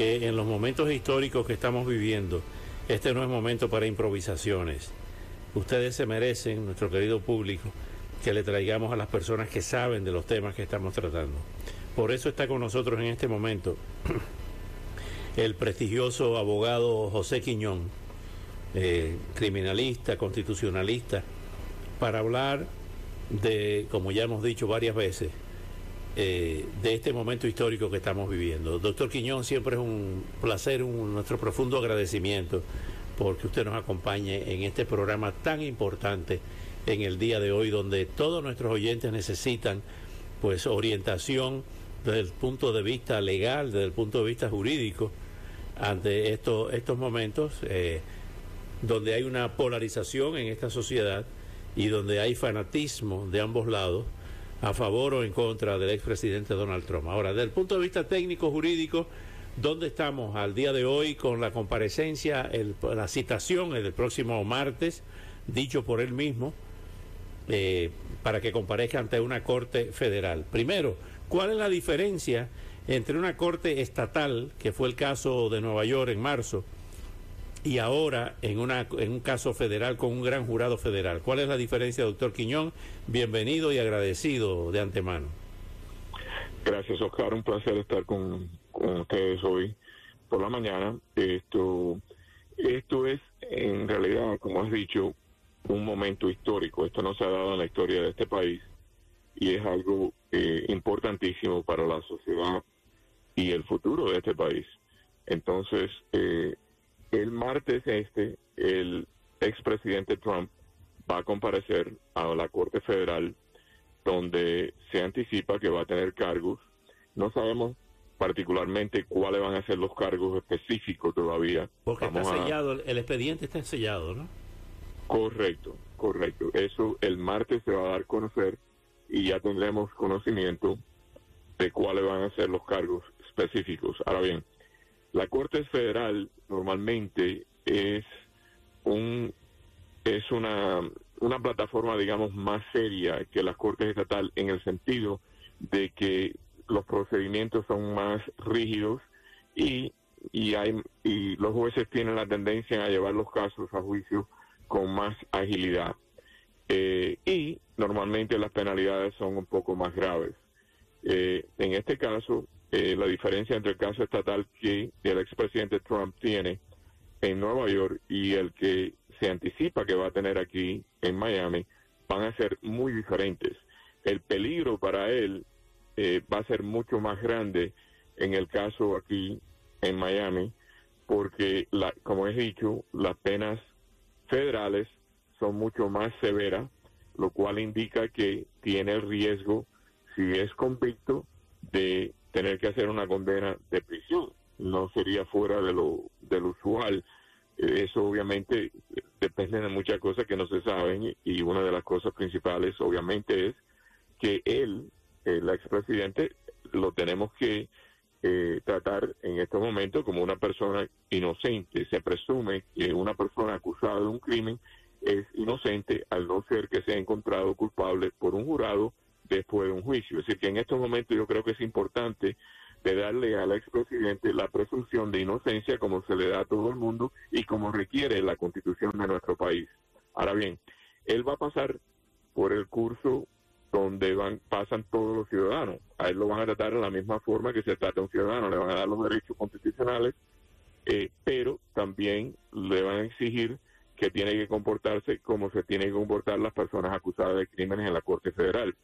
que en los momentos históricos que estamos viviendo, este no es momento para improvisaciones. Ustedes se merecen, nuestro querido público, que le traigamos a las personas que saben de los temas que estamos tratando. Por eso está con nosotros en este momento el prestigioso abogado José Quiñón, eh, criminalista, constitucionalista, para hablar de, como ya hemos dicho varias veces, eh, de este momento histórico que estamos viviendo. Doctor Quiñón, siempre es un placer, un, nuestro profundo agradecimiento porque usted nos acompañe en este programa tan importante en el día de hoy, donde todos nuestros oyentes necesitan pues orientación desde el punto de vista legal, desde el punto de vista jurídico, ante estos, estos momentos eh, donde hay una polarización en esta sociedad y donde hay fanatismo de ambos lados a favor o en contra del expresidente Donald Trump. Ahora, desde el punto de vista técnico jurídico, ¿dónde estamos al día de hoy con la comparecencia, el, la citación el próximo martes, dicho por él mismo, eh, para que comparezca ante una corte federal? Primero, ¿cuál es la diferencia entre una corte estatal, que fue el caso de Nueva York en marzo, y ahora en, una, en un caso federal con un gran jurado federal. ¿Cuál es la diferencia, doctor Quiñón? Bienvenido y agradecido de antemano. Gracias, Oscar. Un placer estar con, ustedes hoy por la mañana. Esto, esto es, en realidad, como has dicho, un momento histórico. Esto no se ha dado en la historia de este país y es algo eh, importantísimo para la sociedad y el futuro de este país. Entonces, eh, el martes este, el expresidente Trump va a comparecer a la Corte Federal donde se anticipa que va a tener cargos. No sabemos particularmente cuáles van a ser los cargos específicos todavía. Porque está sellado, el expediente está sellado, ¿no? Correcto, correcto. Eso el martes se va a dar a conocer y ya tendremos conocimiento de cuáles van a ser los cargos específicos. Ahora bien, la Corte Federal normalmente es un es una, una plataforma, digamos, más seria que las Cortes Estatal en el sentido de que los procedimientos son más rígidos y, y, hay, y los jueces tienen la tendencia a llevar los casos a juicio con más agilidad. Eh, y normalmente las penalidades son un poco más graves. Eh, en este caso, eh, la diferencia entre el caso estatal que el expresidente Trump tiene en Nueva York y el que se anticipa que va a tener aquí en Miami van a ser muy diferentes. El peligro para él eh, va a ser mucho más grande en el caso aquí en Miami porque, la, como he dicho, las penas federales son mucho más severas, lo cual indica que tiene el riesgo, si es convicto, de tener que hacer una condena de prisión. No sería fuera de lo, del usual. Eh, eso obviamente depende de muchas cosas que no se saben y una de las cosas principales obviamente es que él, el expresidente, lo tenemos que eh, tratar en estos momentos como una persona inocente. Se presume que una persona acusada de un crimen es inocente al no ser que sea encontrado culpable por un jurado después de un juicio. Es decir, que en estos momentos yo creo que es importante de darle al expresidente la presunción de inocencia como se le da a todo el mundo y como requiere la constitución de nuestro país. Ahora bien, él va a pasar por el curso donde van pasan todos los ciudadanos. A él lo van a tratar de la misma forma que se trata un ciudadano, le van a dar los derechos constitucionales, eh, pero también le van a exigir que tiene que comportarse como se tienen que comportar las personas acusadas de crímenes en la Corte Federal.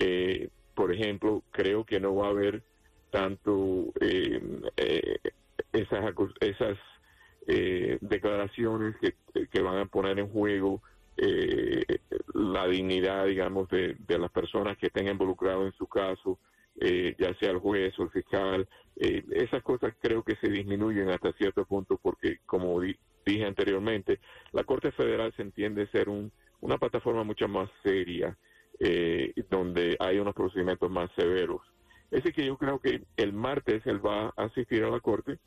Eh, por ejemplo, creo que no va a haber tanto eh, eh, esas, esas declaraciones que, van a poner en juego la dignidad, digamos, de, las personas que estén involucradas en su caso, ya sea el juez o el fiscal, eh, esas cosas creo que se disminuyen hasta cierto punto porque, como dije anteriormente, la Corte Federal se entiende ser un, una plataforma mucho más seria, eh, donde hay unos procedimientos más severos. Es que yo creo que el martes él va a asistir a la Corte,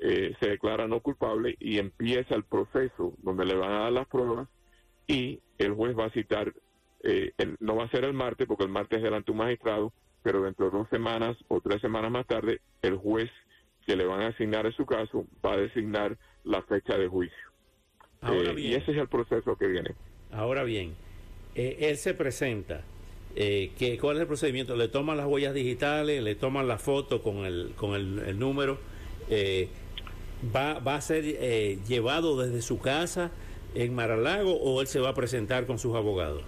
eh, se declara no culpable y empieza el proceso donde le van a dar las pruebas y el juez va a citar, no va a ser el martes porque el martes es delante un magistrado, pero dentro de dos semanas o tres semanas más tarde, el juez que le van a asignar en su caso va a designar la fecha de juicio. Eh, y ese es el proceso que viene. Ahora bien, eh, él se presenta. Eh, ¿Cuál es el procedimiento? ¿Le toman las huellas digitales? ¿Le toman la foto con el, con el, número? ¿va, ¿Va a ser llevado desde su casa en Maralago o él se va a presentar con sus abogados?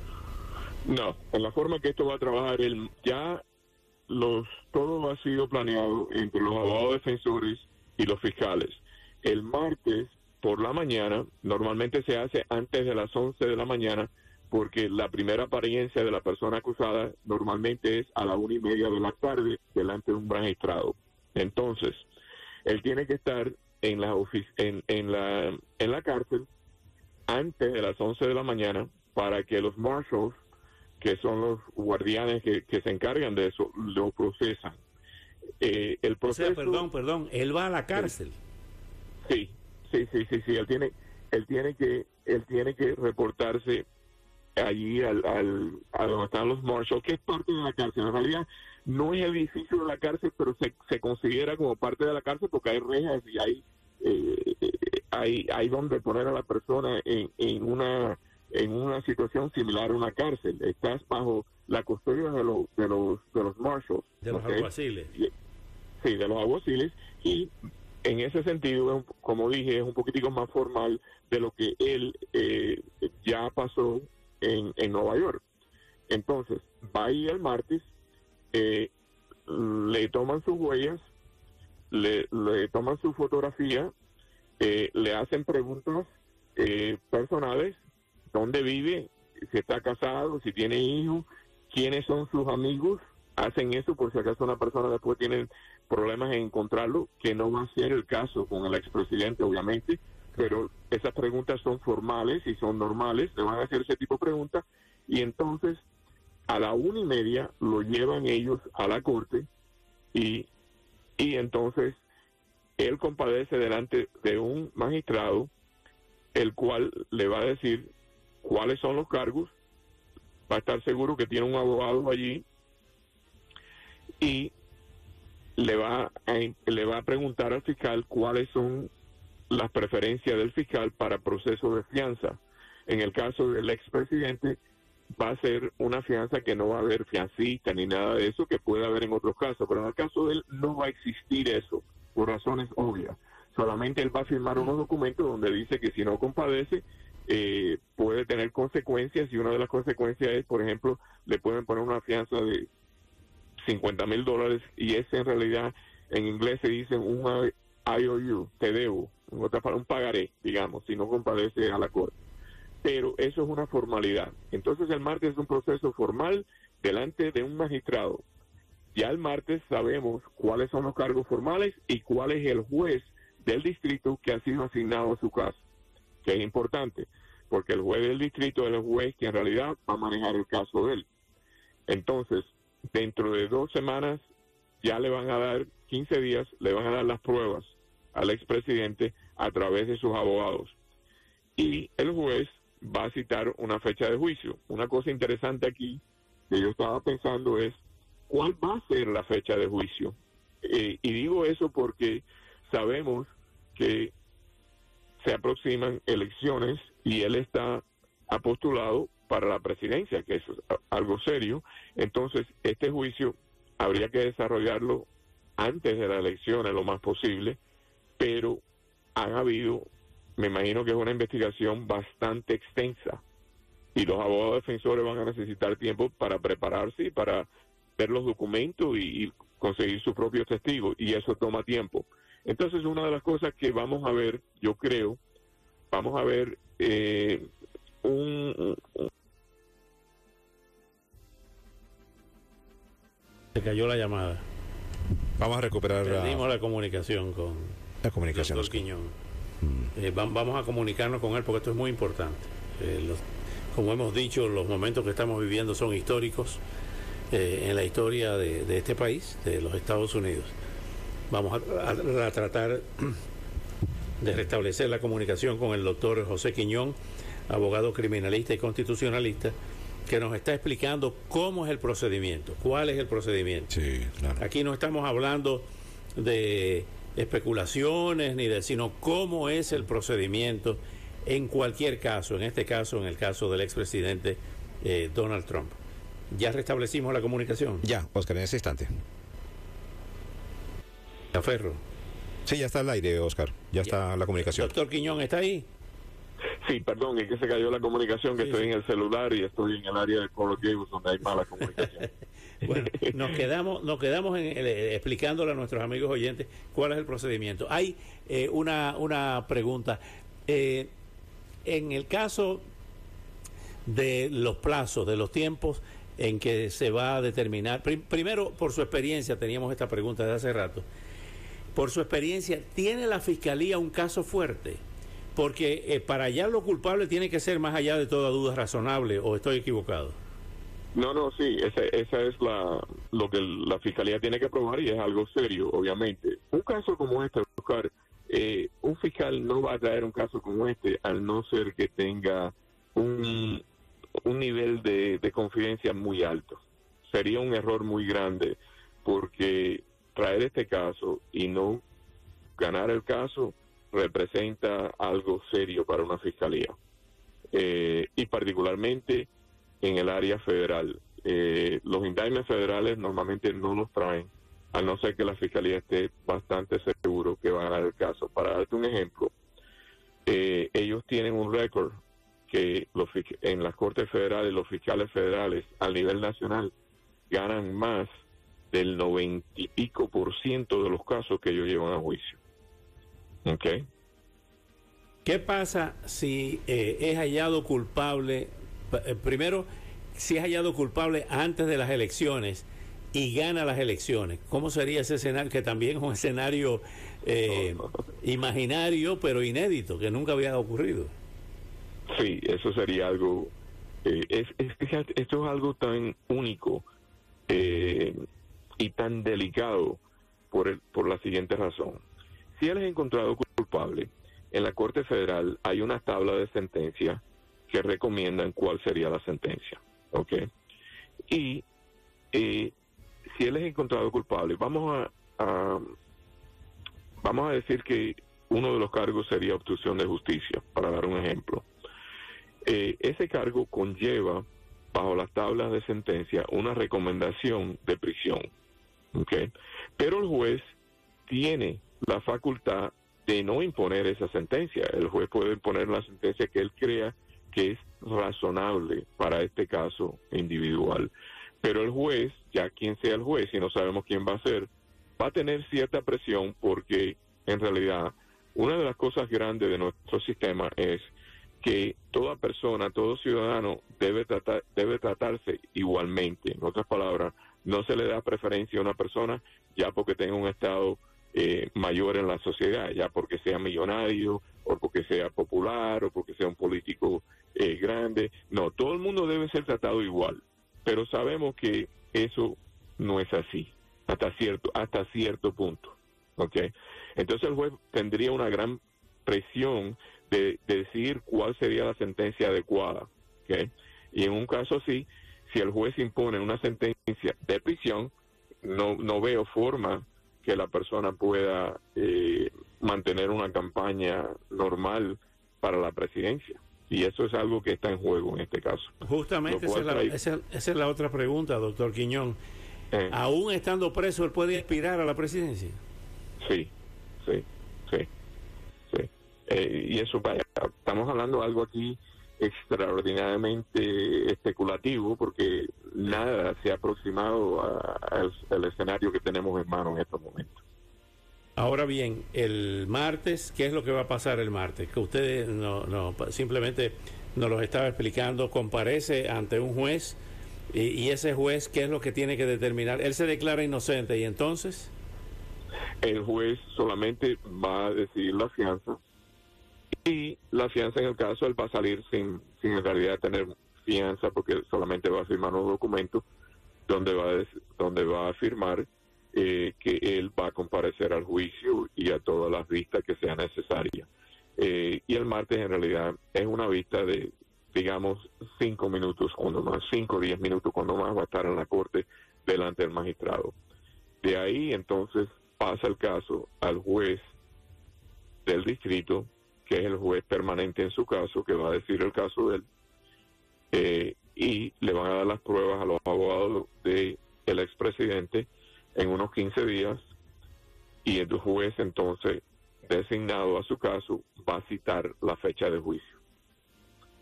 No, en la forma que esto va a trabajar, ya los, todo ha sido planeado entre los abogados defensores y los fiscales. El martes por la mañana, normalmente se hace antes de las 11 de la mañana, porque la primera apariencia de la persona acusada normalmente es a la una y media de la tarde delante de un magistrado. Entonces, él tiene que estar en la, en, en la, en la cárcel antes de las 11 de la mañana para que los marshals que son los guardianes que, se encargan de eso, lo procesan. Eh, el proceso, perdón, perdón, él va a la cárcel. Sí, sí, sí, sí, sí, él tiene, él tiene que, él tiene que reportarse allí al, al, a donde están los marshals, que es parte de la cárcel. En realidad no es el edificio de la cárcel, pero se, se considera como parte de la cárcel porque hay rejas y hay, eh, hay, hay donde poner a la persona en, en una en una situación similar a una cárcel. Estás bajo la custodia de, los de, los, de los marshals. De los alguaciles. Sí, de los alguaciles. Y en ese sentido, como dije, es un poquitico más formal de lo que él eh, ya pasó en, en Nueva York. Entonces, va ahí el martes, eh, le toman sus huellas, le, toman su fotografía, eh, le hacen preguntas personales dónde vive, si está casado, si tiene hijos, quiénes son sus amigos, hacen eso por si acaso una persona después tiene problemas en encontrarlo, que no va a ser el caso con el expresidente, obviamente, pero esas preguntas son formales y son normales, le van a hacer ese tipo de preguntas, y entonces a la una y media lo llevan ellos a la corte y, y entonces él compadece delante de un magistrado, el cual le va a decir cuáles son los cargos, va a estar seguro que tiene un abogado allí y le va a, le va a preguntar al fiscal cuáles son las preferencias del fiscal para proceso de fianza. En el caso del expresidente va a ser una fianza que no va a haber fiancista ni nada de eso que puede haber en otros casos, pero en el caso de él no va a existir eso por razones obvias. Solamente él va a firmar unos documentos donde dice que si no compadece eh, puede tener consecuencias y una de las consecuencias es, por ejemplo, le pueden poner una fianza de 50 mil dólares y ese en realidad en inglés se dice un IOU, te debo, un pagaré, digamos, si no compadece a la corte. Pero eso es una formalidad. Entonces el martes es un proceso formal delante de un magistrado. Ya el martes sabemos cuáles son los cargos formales y cuál es el juez del distrito que ha sido asignado a su caso, que es importante porque el juez del distrito es el juez que en realidad va a manejar el caso de él. Entonces, dentro de dos semanas ya le van a dar 15 días, le van a dar las pruebas al expresidente a través de sus abogados. Y el juez va a citar una fecha de juicio. Una cosa interesante aquí que yo estaba pensando es, ¿cuál va a ser la fecha de juicio? Eh, y digo eso porque sabemos que se aproximan elecciones y él está apostulado para la presidencia, que es algo serio. Entonces, este juicio habría que desarrollarlo antes de la elección, lo más posible, pero han habido, me imagino que es una investigación bastante extensa y los abogados defensores van a necesitar tiempo para prepararse para ver los documentos y, conseguir sus propios testigos y eso toma tiempo. Entonces, una de las cosas que vamos a ver, yo creo, vamos a ver eh, un, Se cayó la llamada. Vamos a recuperar Perdimos la, comunicación con la comunicación. Doctor Quiñón. Mm. Eh, vamos a comunicarnos con él porque esto es muy importante. Eh, como hemos dicho, los momentos que estamos viviendo son históricos eh, en la historia de, este país, de los Estados Unidos. Vamos a, tratar de restablecer la comunicación con el doctor José Quiñón, abogado criminalista y constitucionalista, que nos está explicando cómo es el procedimiento, cuál es el procedimiento. Sí, claro. Aquí no estamos hablando de especulaciones ni de, sino cómo es el procedimiento en cualquier caso, en este caso, en el caso del expresidente eh, Donald Trump. ¿Ya restablecimos la comunicación? Ya, Oscar, en ese instante. Ferro. Sí, ya está al aire, Oscar. Ya, está la comunicación. Doctor Quiñón, ¿está ahí? Sí, perdón, es que se cayó la comunicación, que estoy en el celular y estoy en el área de Coral donde hay mala comunicación. bueno, nos quedamos, nos quedamos en, eh, explicándole a nuestros amigos oyentes cuál es el procedimiento. Hay eh, una, una pregunta. Eh, en el caso de los plazos, de los tiempos en que se va a determinar, primero por su experiencia, teníamos esta pregunta de hace rato, por su experiencia, ¿tiene la Fiscalía un caso fuerte? Porque eh, para hallar lo culpable tiene que ser más allá de toda duda razonable, o estoy equivocado. No, no, sí, esa, esa es la, lo que la Fiscalía tiene que probar y es algo serio, obviamente. Un caso como este, Oscar, eh, un fiscal no va a traer un caso como este al no ser que tenga un, un nivel de, de confidencia muy alto. Sería un error muy grande porque traer este caso y no ganar el caso representa algo serio para una fiscalía. Eh, y particularmente en el área federal. Eh, los indictments federales normalmente no los traen a no ser que la fiscalía esté bastante seguro que va a ganar el caso. Para darte un ejemplo, eh, ellos tienen un récord que los, en las Cortes Federales, los fiscales federales a nivel nacional ganan más del noventa y pico por ciento de los casos que ellos llevan a juicio. ¿Ok? ¿Qué pasa si eh, es hallado culpable? Eh, primero, si es hallado culpable antes de las elecciones y gana las elecciones. ¿Cómo sería ese escenario? Que también es un escenario eh, imaginario, pero inédito, que nunca había ocurrido. Sí, eso sería algo. Eh, es, esto es algo tan único eh, y tan delicado por, el, por la siguiente razón. Si él es encontrado culpable, en la Corte Federal hay una tabla de sentencia que recomiendan cuál sería la sentencia. ¿Ok? Y si él es encontrado culpable, vamos a, vamos a decir que uno de los cargos sería obstrucción de justicia, para dar un ejemplo. Eh, ese cargo conlleva, bajo las tablas de sentencia, una recomendación de prisión. ¿okay? Pero el juez tiene la facultad de no imponer esa sentencia. El juez puede imponer la sentencia que él crea que es razonable para este caso individual. Pero el juez, ya quien sea el juez, y no sabemos quién va a ser, va a tener cierta presión porque en realidad una de las cosas grandes de nuestro sistema es que toda persona, todo ciudadano debe, tratar, debe tratarse igualmente. En otras palabras, no se le da preferencia a una persona ya porque tenga un estado eh, mayor en la sociedad, ya porque sea millonario o porque sea popular o porque sea un político eh, grande. No, todo el mundo debe ser tratado igual pero sabemos que eso no es así hasta cierto hasta cierto punto ¿ok? entonces el juez tendría una gran presión de, decidir cuál sería la sentencia adecuada ¿ok? y en un caso así si el juez impone una sentencia de prisión no no veo forma que la persona pueda eh, mantener una campaña normal para la presidencia y eso es algo que está en juego en este caso. Justamente esa es, la, otra pregunta, doctor Quiñón. Eh. ¿Aún estando preso, él puede aspirar a la presidencia? Sí, sí, sí. sí. Eh, y eso, vaya, estamos hablando de algo aquí extraordinariamente especulativo porque nada se ha aproximado al escenario que tenemos en mano en estos momentos. Ahora bien, el martes, ¿qué es lo que va a pasar el martes? Que usted no, no simplemente nos lo estaba explicando, comparece ante un juez y, ese juez, ¿qué es lo que tiene que determinar? Él se declara inocente y entonces... El juez solamente va a decidir la fianza y la fianza en el caso él va a salir sin, sin en realidad tener fianza porque solamente va a firmar un documento donde va a, donde va a afirmar eh, que él va a comparecer al juicio y a todas las vistas que sean necesarias. Eh, y el martes en realidad es una vista de, digamos, cinco minutos cuando más, cinco o diez minutos cuando más va a estar en la corte delante del magistrado. De ahí entonces pasa el caso al juez del distrito, que es el juez permanente en su caso, que va a decir el caso de él, eh, y le van a dar las pruebas a los abogados del el expresidente en unos 15 días, y el juez entonces designado a su caso va a citar la fecha de juicio.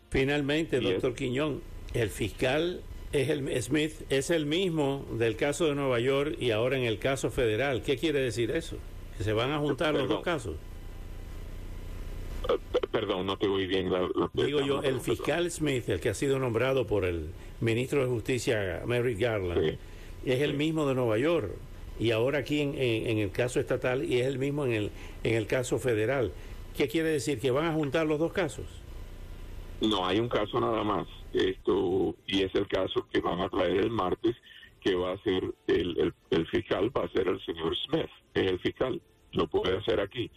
Finalmente, doctor Quiñón, el fiscal es el Smith es el mismo del caso de Nueva York y ahora en el caso federal. ¿Qué quiere decir eso? ¿Que se van a juntar los dos casos? Perdón, no te oí bien. La, Digo yo, el fiscal Smith, el que ha sido nombrado por el ministro de Justicia, Mary Garland, es el mismo de Nueva York y ahora aquí en, en, el caso estatal y es el mismo en el, en el caso federal. ¿Qué quiere decir? ¿Que van a juntar los dos casos? No, hay un caso nada más. Esto y es el caso que van a traer el martes, que va a ser el, el, fiscal, va a ser el señor Smith, es el fiscal, lo puede hacer aquí.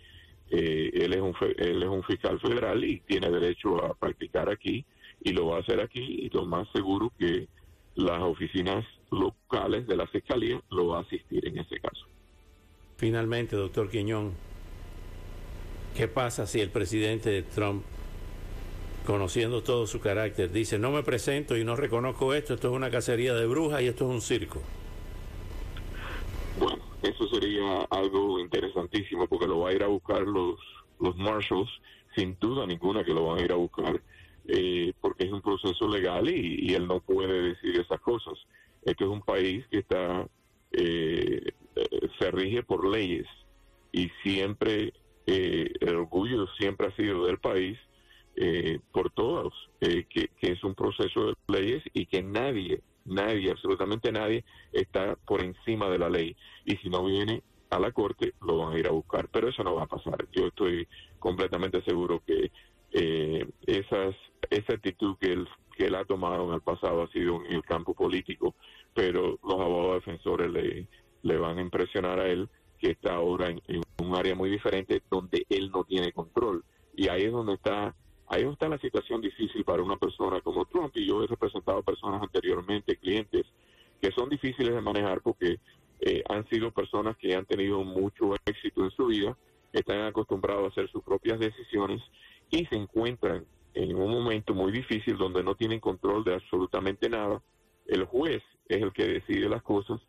Eh, él, es un, él es un fiscal federal y tiene derecho a practicar aquí y lo va a hacer aquí y lo más seguro que las oficinas locales de la fiscalía lo va a asistir en ese caso. Finalmente, doctor Quiñón, ¿qué pasa si el presidente Trump conociendo todo su carácter, dice, no me presento y no reconozco esto, esto es una cacería de brujas y esto es un circo. Sería algo interesantísimo porque lo va a ir a buscar los, los marshals, sin duda ninguna que lo van a ir a buscar, eh, porque es un proceso legal y, él no puede decir esas cosas. Esto es un país que está, eh, se rige por leyes y siempre, eh, el orgullo siempre ha sido del país eh, por todos, eh, que, es un proceso de leyes y que nadie, nadie, absolutamente nadie está por encima de la ley. Y si no viene a la corte, lo van a ir a buscar. Pero eso no va a pasar. Yo estoy completamente seguro que eh, esas, esa actitud que él, que él ha tomado en el pasado ha sido en el campo político, pero los abogados defensores le, le van a impresionar a él que está ahora en, en un área muy diferente donde él no tiene control. Y ahí es donde está Ahí está la situación difícil para una persona como Trump y yo he representado personas anteriormente, clientes, que son difíciles de manejar porque eh, han sido personas que han tenido mucho éxito en su vida, están acostumbrados a hacer sus propias decisiones y se encuentran en un momento muy difícil donde no tienen control de absolutamente nada. El juez es el que decide las cosas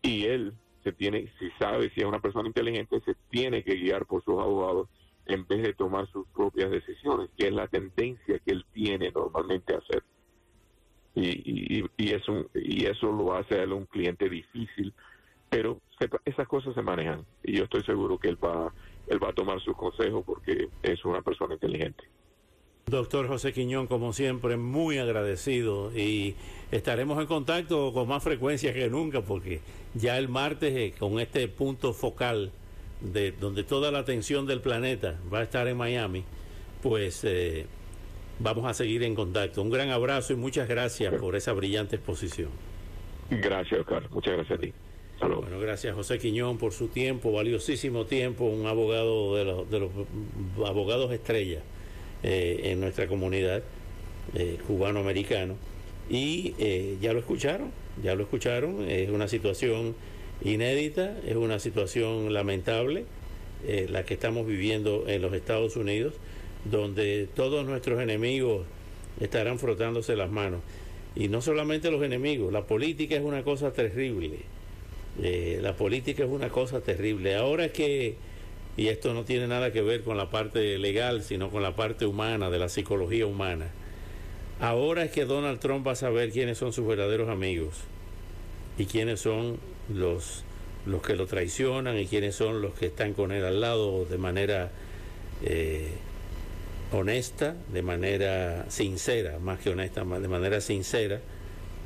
y él se tiene, si sabe si es una persona inteligente, se tiene que guiar por sus abogados en vez de tomar sus propias decisiones, que es la tendencia que él tiene normalmente a hacer. Y, y, eso, y eso lo hace a él un cliente difícil, pero esas cosas se manejan y yo estoy seguro que él va, él va a tomar sus consejos porque es una persona inteligente. Doctor José Quiñón, como siempre, muy agradecido y estaremos en contacto con más frecuencia que nunca porque ya el martes eh, con este punto focal de donde toda la atención del planeta va a estar en Miami, pues eh, vamos a seguir en contacto. Un gran abrazo y muchas gracias por esa brillante exposición. Gracias, Oscar. Muchas gracias a ti. Bueno, gracias José Quiñón por su tiempo, valiosísimo tiempo, un abogado de los, de los abogados estrella eh, en nuestra comunidad eh, cubano-americano. Y ya lo escucharon, ya lo escucharon, es una situación inédita, es una situación lamentable eh, la que estamos viviendo en los Estados Unidos, donde todos nuestros enemigos estarán frotándose las manos. Y no solamente los enemigos, la política es una cosa terrible. Eh, la política es una cosa terrible. Ahora que, y esto no tiene nada que ver con la parte legal, sino con la parte humana, de la psicología humana. Ahora es que Donald Trump va a saber quiénes son sus verdaderos amigos y quiénes son los, los que lo traicionan y quiénes son los que están con él al lado de manera eh, honesta, de manera sincera, más que honesta, de manera sincera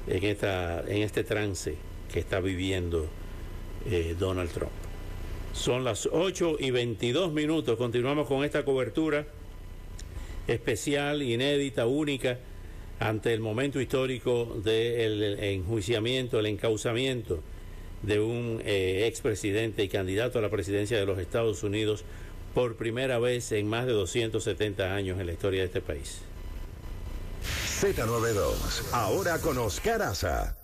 en, esta, en este trance que está viviendo eh, Donald Trump. Son las 8 y 22 minutos. Continuamos con esta cobertura especial, inédita, única, ante el momento histórico del enjuiciamiento, el encauzamiento de un eh, expresidente y candidato a la presidencia de los Estados Unidos por primera vez en más de 270 años en la historia de este país. Z92, ahora con Oscar Aza.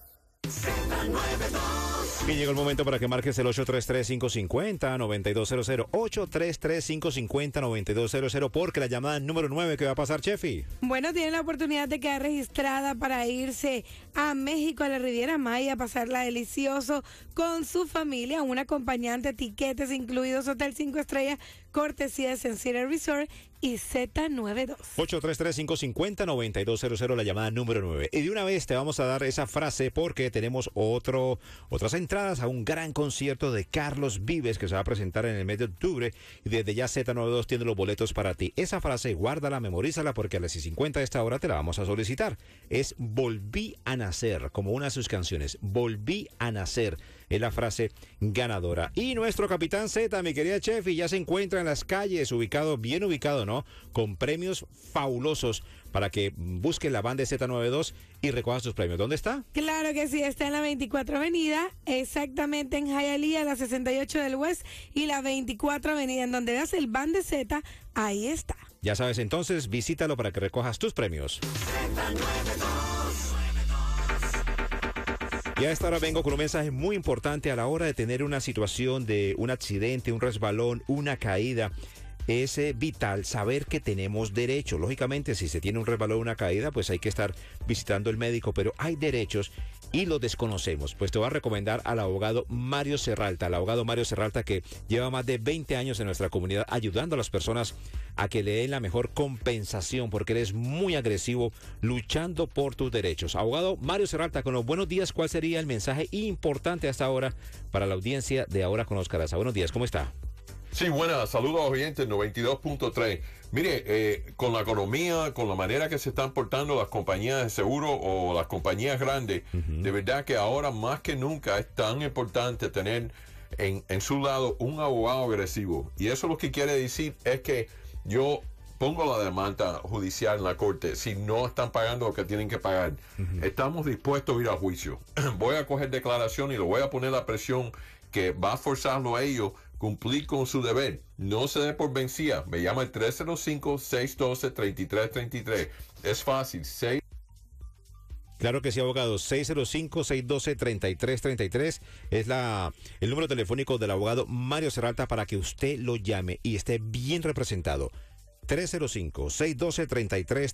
Y llegó el momento para que marques el 833-550-9200. 833-550-9200 porque la llamada número 9 que va a pasar, Chefi. Bueno, tiene la oportunidad de quedar registrada para irse a México, a la Riviera Maya, a pasarla delicioso con su familia, un acompañante, tiquetes incluidos, Hotel 5 Estrellas, cortesía de Sencilla Resort y Z92. 833-550-9200, la llamada número 9. Y de una vez te vamos a dar esa frase porque tenemos otro, otras entradas a un gran concierto de Carlos Vives que se va a presentar en el mes de octubre y desde ya Z92 tiene los boletos para ti. Esa frase guárdala, memorízala porque a las 50 de esta hora te la vamos a solicitar. Es volví a nacer, como una de sus canciones. Volví a nacer es la frase ganadora. Y nuestro capitán Z, mi querida Chefi, ya se encuentra en las calles, ubicado, bien ubicado, ¿no? Con premios fabulosos para que busque la banda Z92 y recoja sus premios. ¿Dónde está? Claro que sí, está en la 24 Avenida, exactamente en Hialeah, la 68 del West y la 24 Avenida, en donde veas el band de Z, ahí está. Ya sabes, entonces visítalo para que recojas tus premios. Y a esta hora vengo con un mensaje muy importante a la hora de tener una situación de un accidente, un resbalón, una caída es eh, vital saber que tenemos derecho. Lógicamente, si se tiene un resbalón una caída, pues hay que estar visitando el médico, pero hay derechos y los desconocemos. Pues te voy a recomendar al abogado Mario Serralta, al abogado Mario Serralta que lleva más de 20 años en nuestra comunidad ayudando a las personas a que le den la mejor compensación, porque él es muy agresivo luchando por tus derechos. Abogado Mario Serralta, con los buenos días, ¿cuál sería el mensaje importante hasta ahora para la audiencia de Ahora con Oscar Buenos días, ¿cómo está? Sí, buenas, saludos a oyentes 92.3. Mire, eh, con la economía, con la manera que se están portando las compañías de seguro o las compañías grandes, de verdad que ahora más que nunca es tan importante tener en, en su lado un abogado agresivo. Y eso lo que quiere decir es que yo pongo la demanda judicial en la corte si no están pagando lo que tienen que pagar. Estamos dispuestos a ir a juicio. voy a coger declaración y lo voy a poner la presión que va a forzarlo a ellos cumplir con su deber. No se dé por vencida. Me llama el 305-612-3333. Es fácil. 6 Claro que sí, abogado. 605-612-3333 es la, el número telefónico del abogado Mario Serralta para que usted lo llame y esté bien representado. 305-612-3333